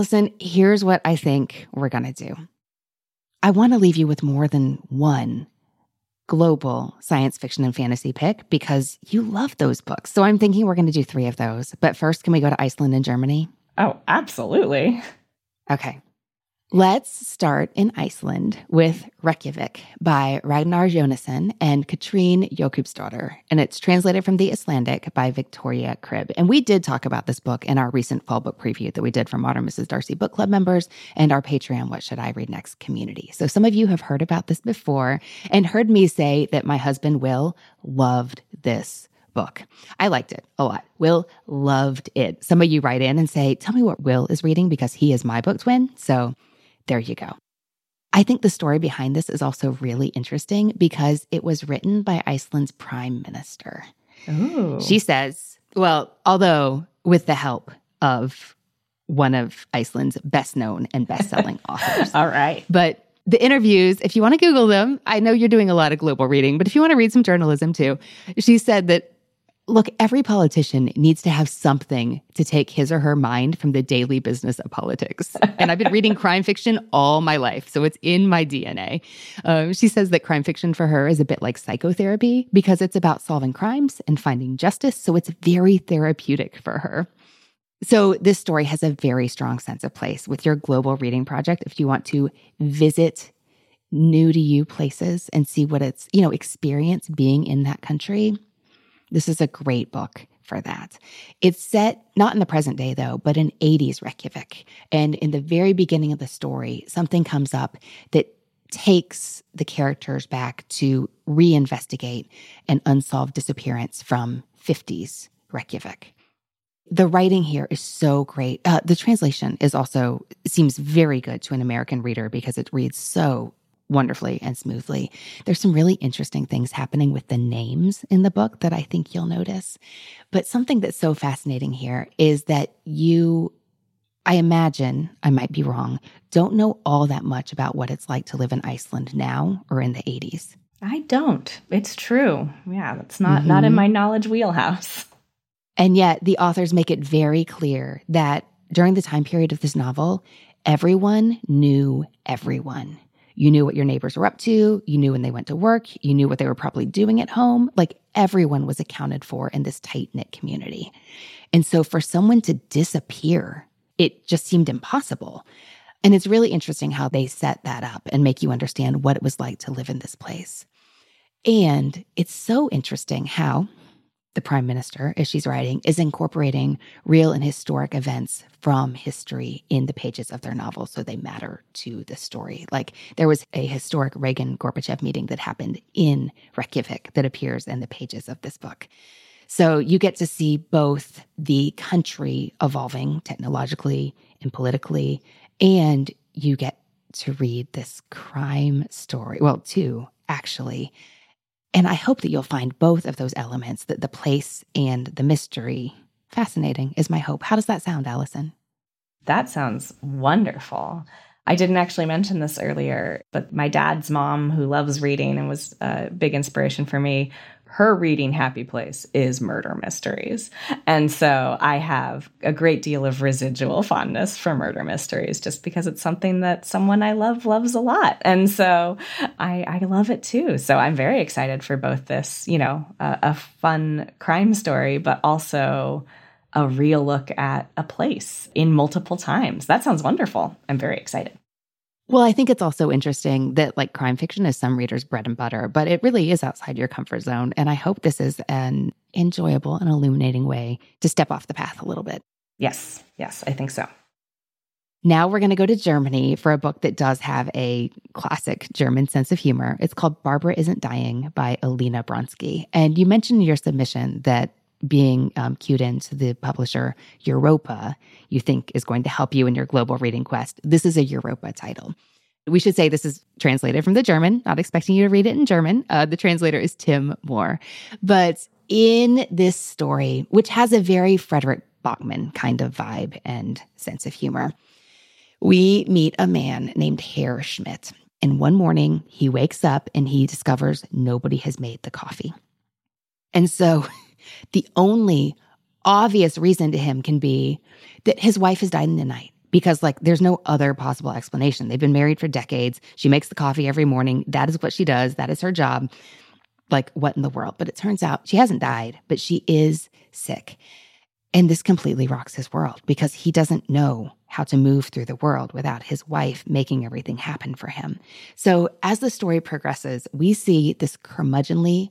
Allison, here's what I think we're going to do. I want to leave you with more than one global science fiction and fantasy pick because you love those books. So I'm thinking we're going to do three of those. But first, can we go to Iceland and Germany? Oh, absolutely. Okay. Let's start in Iceland with Reykjavik by Ragnar Jonasson and Katrín Jakobsdóttir, and it's translated from the Icelandic by Victoria Cribb. And we did talk about this book in our recent fall book preview that we did for Modern Mrs. Darcy Book Club members and our Patreon What Should I Read Next community. So some of you have heard about this before and heard me say that my husband Will loved this book. I liked it a lot. Will loved it. Some of you write in and say, Tell me what Will is reading because he is my book twin. So there you go. I think the story behind this is also really interesting because it was written by Iceland's prime minister. Ooh. She says, well, although with the help of one of Iceland's best known and best selling authors. All right. But the interviews, if you want to Google them, I know you're doing a lot of global reading, but if you want to read some journalism too, she said that look, every politician needs to have something to take his or her mind from the daily business of politics. and I've been reading crime fiction all my life, so it's in my DNA. Um, she says that crime fiction for her is a bit like psychotherapy because it's about solving crimes and finding justice. So it's very therapeutic for her. So, this story has a very strong sense of place with your global reading project. If you want to visit new to you places and see what it's, you know, experience being in that country, this is a great book for that. It's set not in the present day, though, but in 80s Reykjavik. And in the very beginning of the story, something comes up that takes the characters back to reinvestigate an unsolved disappearance from 50s Reykjavik. The writing here is so great. Uh, the translation is also seems very good to an American reader because it reads so wonderfully and smoothly. There's some really interesting things happening with the names in the book that I think you'll notice. But something that's so fascinating here is that you, I imagine, I might be wrong, don't know all that much about what it's like to live in Iceland now or in the 80s. I don't. It's true. Yeah, that's not mm-hmm. not in mm-hmm. my knowledge wheelhouse. And yet the authors make it very clear that during the time period of this novel, everyone knew everyone. You knew what your neighbors were up to. You knew when they went to work. You knew what they were probably doing at home. Like everyone was accounted for in this tight knit community. And so for someone to disappear, it just seemed impossible. And it's really interesting how they set that up and make you understand what it was like to live in this place. And it's so interesting how the prime minister, as she's writing, is incorporating real and historic events from history in the pages of their novel. So they matter to the story. Like there was a historic Reagan Gorbachev meeting that happened in Reykjavik that appears in the pages of this book. So you get to see both the country evolving technologically and politically, and you get to read this crime story. Well, two, actually and I hope that you'll find both of those elements, that the place and the mystery, fascinating is my hope. How does that sound, Allison? That sounds wonderful. I didn't actually mention this earlier, but my dad's mom, who loves reading and was a big inspiration for me, her reading happy place is murder mysteries. And so I have a great deal of residual fondness for murder mysteries just because it's something that someone I love loves a lot. And so I, I love it too. So I'm very excited for both this, you know, a, a fun crime story, but also a real look at a place in multiple times. That sounds wonderful. I'm very excited. Well, I think it's also interesting that like crime fiction is some readers' bread and butter, but it really is outside your comfort zone. And I hope this is an enjoyable and illuminating way to step off the path a little bit. Yes, yes, I think so. Now we're going to go to Germany for a book that does have a classic German sense of humor. It's called Barbara Isn't Dying by Alina Bronsky. And you mentioned in your submission that being um, cued into the publisher Europa, you think is going to help you in your global reading quest. This is a Europa title. We should say this is translated from the German, not expecting you to read it in German. Uh, the translator is Tim Moore. But in this story, which has a very Fredrik Backman kind of vibe and sense of humor, we meet a man named Herr Schmidt. And one morning, he wakes up and he discovers nobody has made the coffee. And so the only obvious reason to him can be that his wife has died in the night because like there's no other possible explanation. They've been married for decades. She makes the coffee every morning. That is what she does. That is her job. Like what in the world? But it turns out she hasn't died, but she is sick. And this completely rocks his world because he doesn't know how to move through the world without his wife making everything happen for him. So as the story progresses, we see this curmudgeonly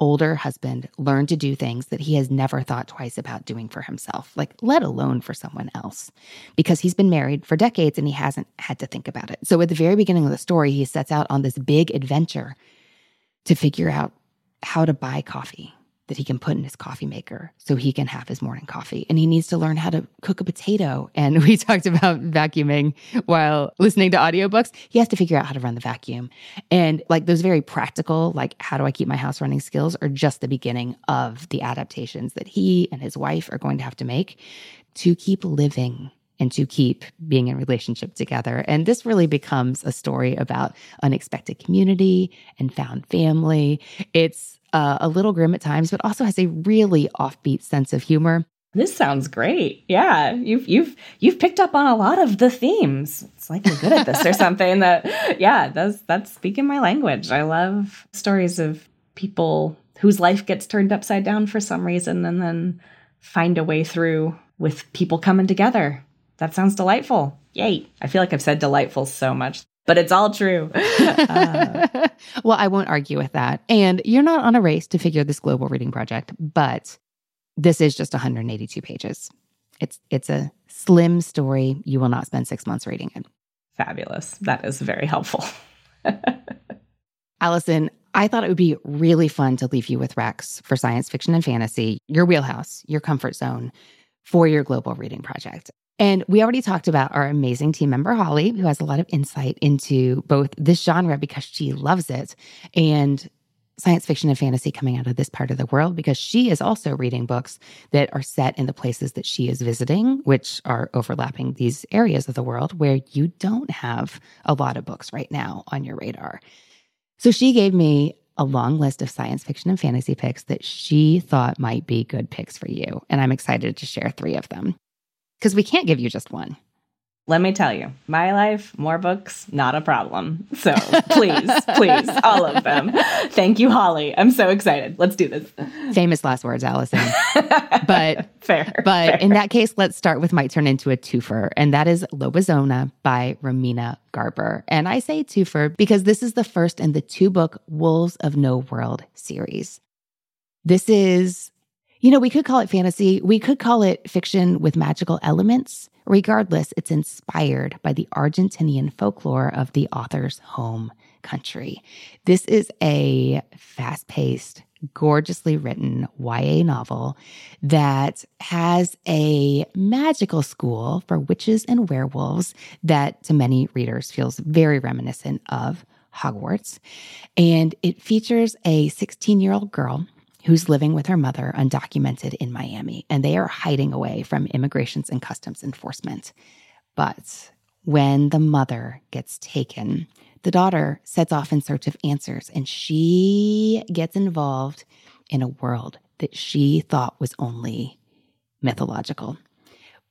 older husband learn to do things that he has never thought twice about doing for himself, like let alone for someone else, because he's been married for decades and he hasn't had to think about it. So at the very beginning of the story, he sets out on this big adventure to figure out how to buy coffee that he can put in his coffee maker so he can have his morning coffee. And he needs to learn how to cook a potato. And we talked about vacuuming while listening to audiobooks. He has to figure out how to run the vacuum. And like those very practical, like how do I keep my house running skills are just the beginning of the adaptations that he and his wife are going to have to make to keep living and to keep being in relationship together. And this really becomes a story about unexpected community and found family. It's uh, a little grim at times, but also has a really offbeat sense of humor. This sounds great. Yeah, you've you've you've picked up on a lot of the themes. It's like you're good at this or something. That yeah, that's that's speaking my language. I love stories of people whose life gets turned upside down for some reason, and then find a way through with people coming together. That sounds delightful. Yay! I feel like I've said delightful so much but it's all true. Uh, well, I won't argue with that. And you're not on a race to figure this global reading project, but this is just 182 pages. It's it's a slim story. You will not spend 6 months reading it. Fabulous. That is very helpful. Allison, I thought it would be really fun to leave you with recs for science fiction and fantasy, your wheelhouse, your comfort zone for your global reading project. And we already talked about our amazing team member, Holly, who has a lot of insight into both this genre because she loves it and science fiction and fantasy coming out of this part of the world because she is also reading books that are set in the places that she is visiting, which are overlapping these areas of the world where you don't have a lot of books right now on your radar. So she gave me a long list of science fiction and fantasy picks that she thought might be good picks for you. And I'm excited to share three of them because we can't give you just one. Let me tell you, my life, more books, not a problem. So please, please, all of them. Thank you, Holly. I'm so excited. Let's do this. Famous last words, Allison. But fair. But fair. in that case, let's start with might turn into a twofer, and that is Lobizona by Romina Garber. And I say twofer because this is the first in the two book Wolves of No World series. This is you know, we could call it fantasy, we could call it fiction with magical elements. Regardless, it's inspired by the Argentinian folklore of the author's home country. This is a fast paced, gorgeously written YA novel that has a magical school for witches and werewolves that to many readers feels very reminiscent of Hogwarts. And it features a 16 year old girl who's living with her mother undocumented in Miami, and they are hiding away from immigrations and customs enforcement. But when the mother gets taken, the daughter sets off in search of answers and she gets involved in a world that she thought was only mythological.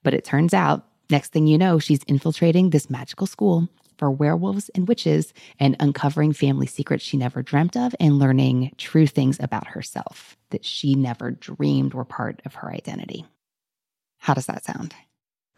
But it turns out, next thing you know, she's infiltrating this magical school for werewolves and witches and uncovering family secrets she never dreamt of and learning true things about herself that she never dreamed were part of her identity. How does that sound?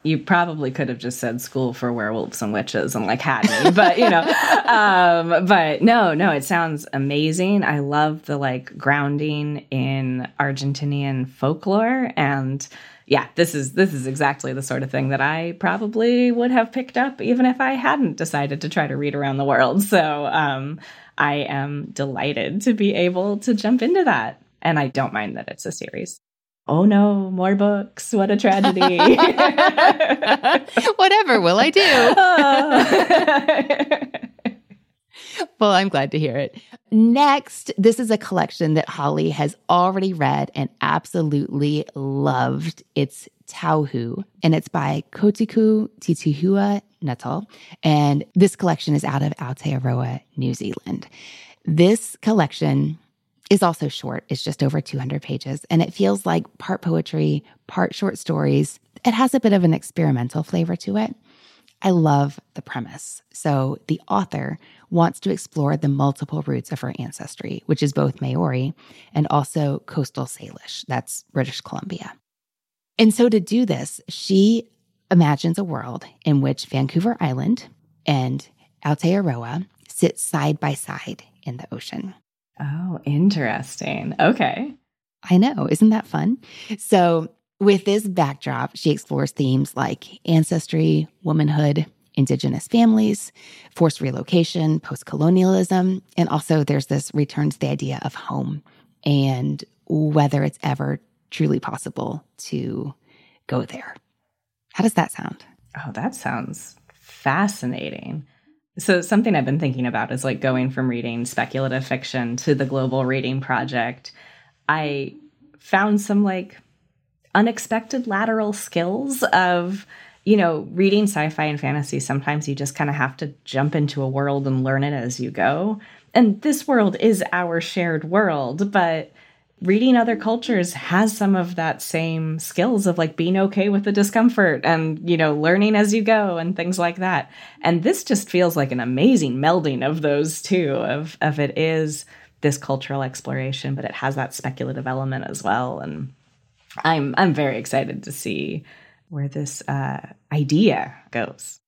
You probably could have just said school for werewolves and witches and like had me, but you know, um, but no, no, it sounds amazing. I love the like grounding in Argentinian folklore and yeah, this is this is exactly the sort of thing that I probably would have picked up even if I hadn't decided to try to read around the world. So um, I am delighted to be able to jump into that, and I don't mind that it's a series. Oh no, more books! What a tragedy! Whatever will I do? well, I'm glad to hear it. Next, this is a collection that Holly has already read and absolutely loved. It's Tauhou, and it's by Kotuku Titihuia Nuttall. And this collection is out of Aotearoa, New Zealand. This collection is also short. It's just over 200 pages, and it feels like part poetry, part short stories. It has a bit of an experimental flavor to it. I love the premise. So, the author wants to explore the multiple roots of her ancestry, which is both Maori and also coastal Salish, that's British Columbia. And so, to do this, she imagines a world in which Vancouver Island and Aotearoa sit side by side in the ocean. Oh, interesting. Okay. I know. Isn't that fun? So, with this backdrop, she explores themes like ancestry, womanhood, indigenous families, forced relocation, post colonialism, and also there's this return to the idea of home and whether it's ever truly possible to go there. How does that sound? Oh, that sounds fascinating. So, something I've been thinking about is like going from reading speculative fiction to the Global Reading Project. I found some like unexpected lateral skills of you know reading sci-fi and fantasy sometimes you just kind of have to jump into a world and learn it as you go and this world is our shared world but reading other cultures has some of that same skills of like being okay with the discomfort and you know learning as you go and things like that and this just feels like an amazing melding of those two of of it is this cultural exploration but it has that speculative element as well and I'm I'm very excited to see where this uh, idea goes.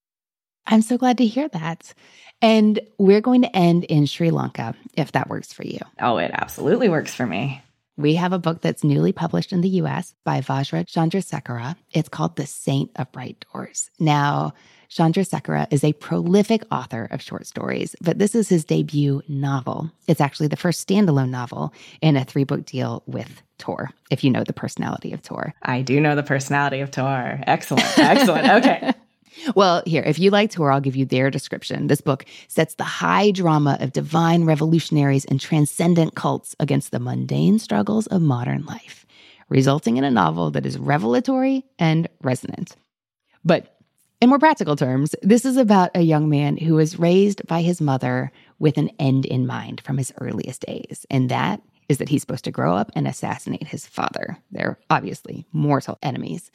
I'm so glad to hear that. And we're going to end in Sri Lanka, if that works for you. Oh, it absolutely works for me. We have a book that's newly published in the US by Vajra Chandrasekera. It's called The Saint of Bright Doors. Now, Chandrasekhara is a prolific author of short stories, but this is his debut novel. It's actually the first standalone novel in a three book deal with Tor, if you know the personality of Tor. I do know the personality of Tor. Excellent. Excellent. Okay. Well, here, if you like Tor, I'll give you their description. This book sets the high drama of divine revolutionaries and transcendent cults against the mundane struggles of modern life, resulting in a novel that is revelatory and resonant. But in more practical terms, this is about a young man who was raised by his mother with an end in mind from his earliest days, and that is that he's supposed to grow up and assassinate his father. They're obviously mortal enemies.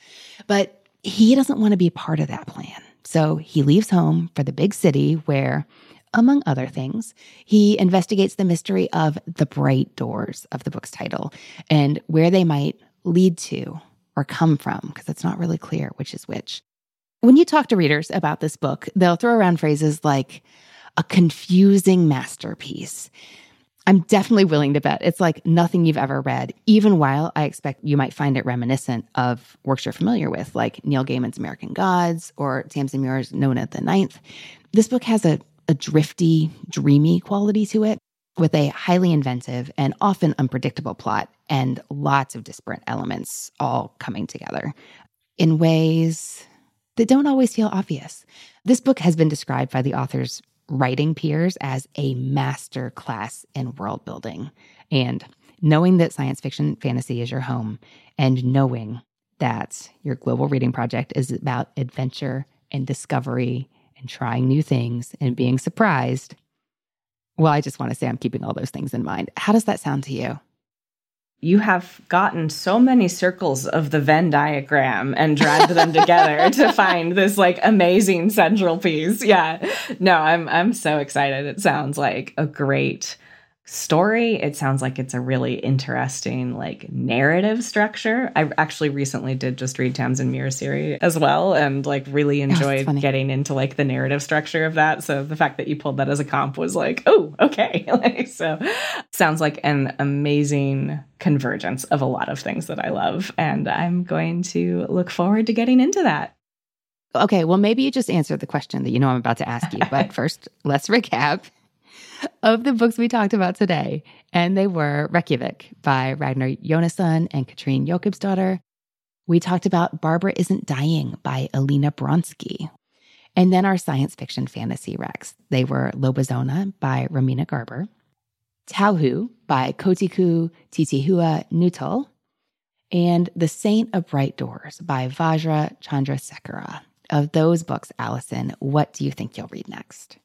But he doesn't want to be part of that plan. So he leaves home for the big city where, among other things, he investigates the mystery of the bright doors of the book's title and where they might lead to or come from, because it's not really clear which is which. When you talk to readers about this book, they'll throw around phrases like a confusing masterpiece. I'm definitely willing to bet it's like nothing you've ever read, even while I expect you might find it reminiscent of works you're familiar with, like Neil Gaiman's American Gods or Tamsin Muir's Nona the Ninth. This book has a, a drifty, dreamy quality to it with a highly inventive and often unpredictable plot and lots of disparate elements all coming together in ways that don't always feel obvious. This book has been described by the author's writing peers as a master class in world building. And knowing that science fiction fantasy is your home and knowing that your global reading project is about adventure and discovery and trying new things and being surprised. Well, I just want to say I'm keeping all those things in mind. How does that sound to you? You have gotten so many circles of the Venn diagram and dragged them together to find this like amazing central piece. Yeah. No, I'm I'm so excited. It sounds like a great story. It sounds like it's a really interesting like narrative structure. I actually recently did just read Tamsin Muir series as well and like really oh, enjoyed oh, getting into like the narrative structure of that. So the fact that you pulled that as a comp was like, oh, okay. like so sounds like an amazing convergence of a lot of things that I love and I'm going to look forward to getting into that. Okay, well maybe you just answered the question that you know I'm about to ask you, but first let's recap of the books we talked about today. And they were Reykjavik by Ragnar Jonasson and Katrín Jakobsdóttir. We talked about Barbara Isn't Dying by Alina Bronsky. And then our science fiction fantasy recs. They were Lobizona by Romina Garber, Tauhou by Kotuku Titihuia Nuttall, and The Saint of Bright Doors by Vajra Chandrasekera. Of those books, Allison, what do you think you'll read next?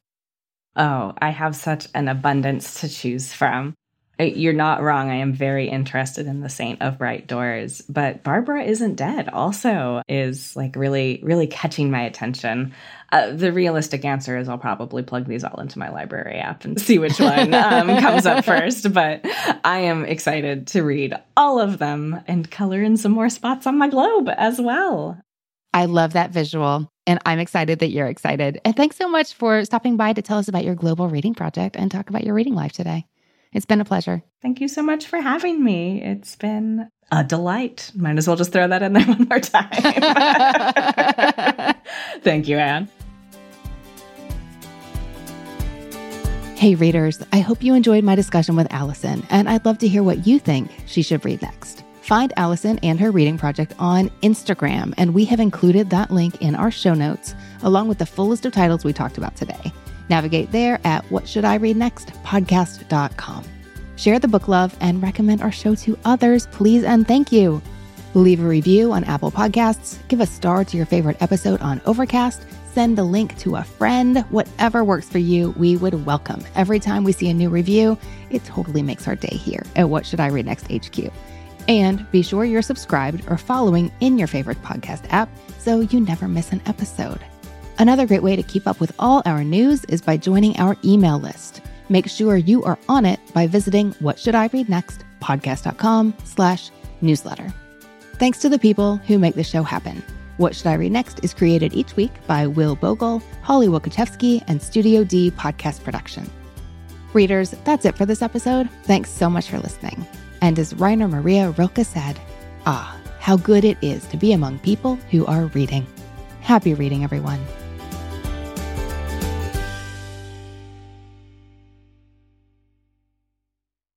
Oh, I have such an abundance to choose from. You're not wrong. I am very interested in the Saint of Bright Doors, but Barbara isn't dead also is like really, really catching my attention. Uh, the realistic answer is I'll probably plug these all into my library app and see which one um, comes up first. But I am excited to read all of them and color in some more spots on my globe as well. I love that visual. And I'm excited that you're excited. And thanks so much for stopping by to tell us about your global reading project and talk about your reading life today. It's been a pleasure. Thank you so much for having me. It's been a delight. Might as well just throw that in there one more time. Thank you, Anne. Hey, readers, I hope you enjoyed my discussion with Allison, and I'd love to hear what you think she should read next. Find Allison and her reading project on Instagram, and we have included that link in our show notes, along with the full list of titles we talked about today. Navigate there at What Should I Read Next podcast.com. Share the book love and recommend our show to others, please and thank you. Leave a review on Apple Podcasts, give a star to your favorite episode on Overcast, send a link to a friend, whatever works for you, we would welcome. Every time we see a new review, it totally makes our day here at What Should I Read Next HQ. And be sure you're subscribed or following in your favorite podcast app so you never miss an episode. Another great way to keep up with all our news is by joining our email list. Make sure you are on it by visiting what should I read next podcast.com slash newsletter. Thanks to the people who make the show happen. What Should I Read Next is created each week by Will Bogel, Holly Wielkoszewski, and Studio D Podcast Production. Readers, that's it for this episode. Thanks so much for listening. And as Rainer Maria Rilke said, ah, how good it is to be among people who are reading. Happy reading, everyone.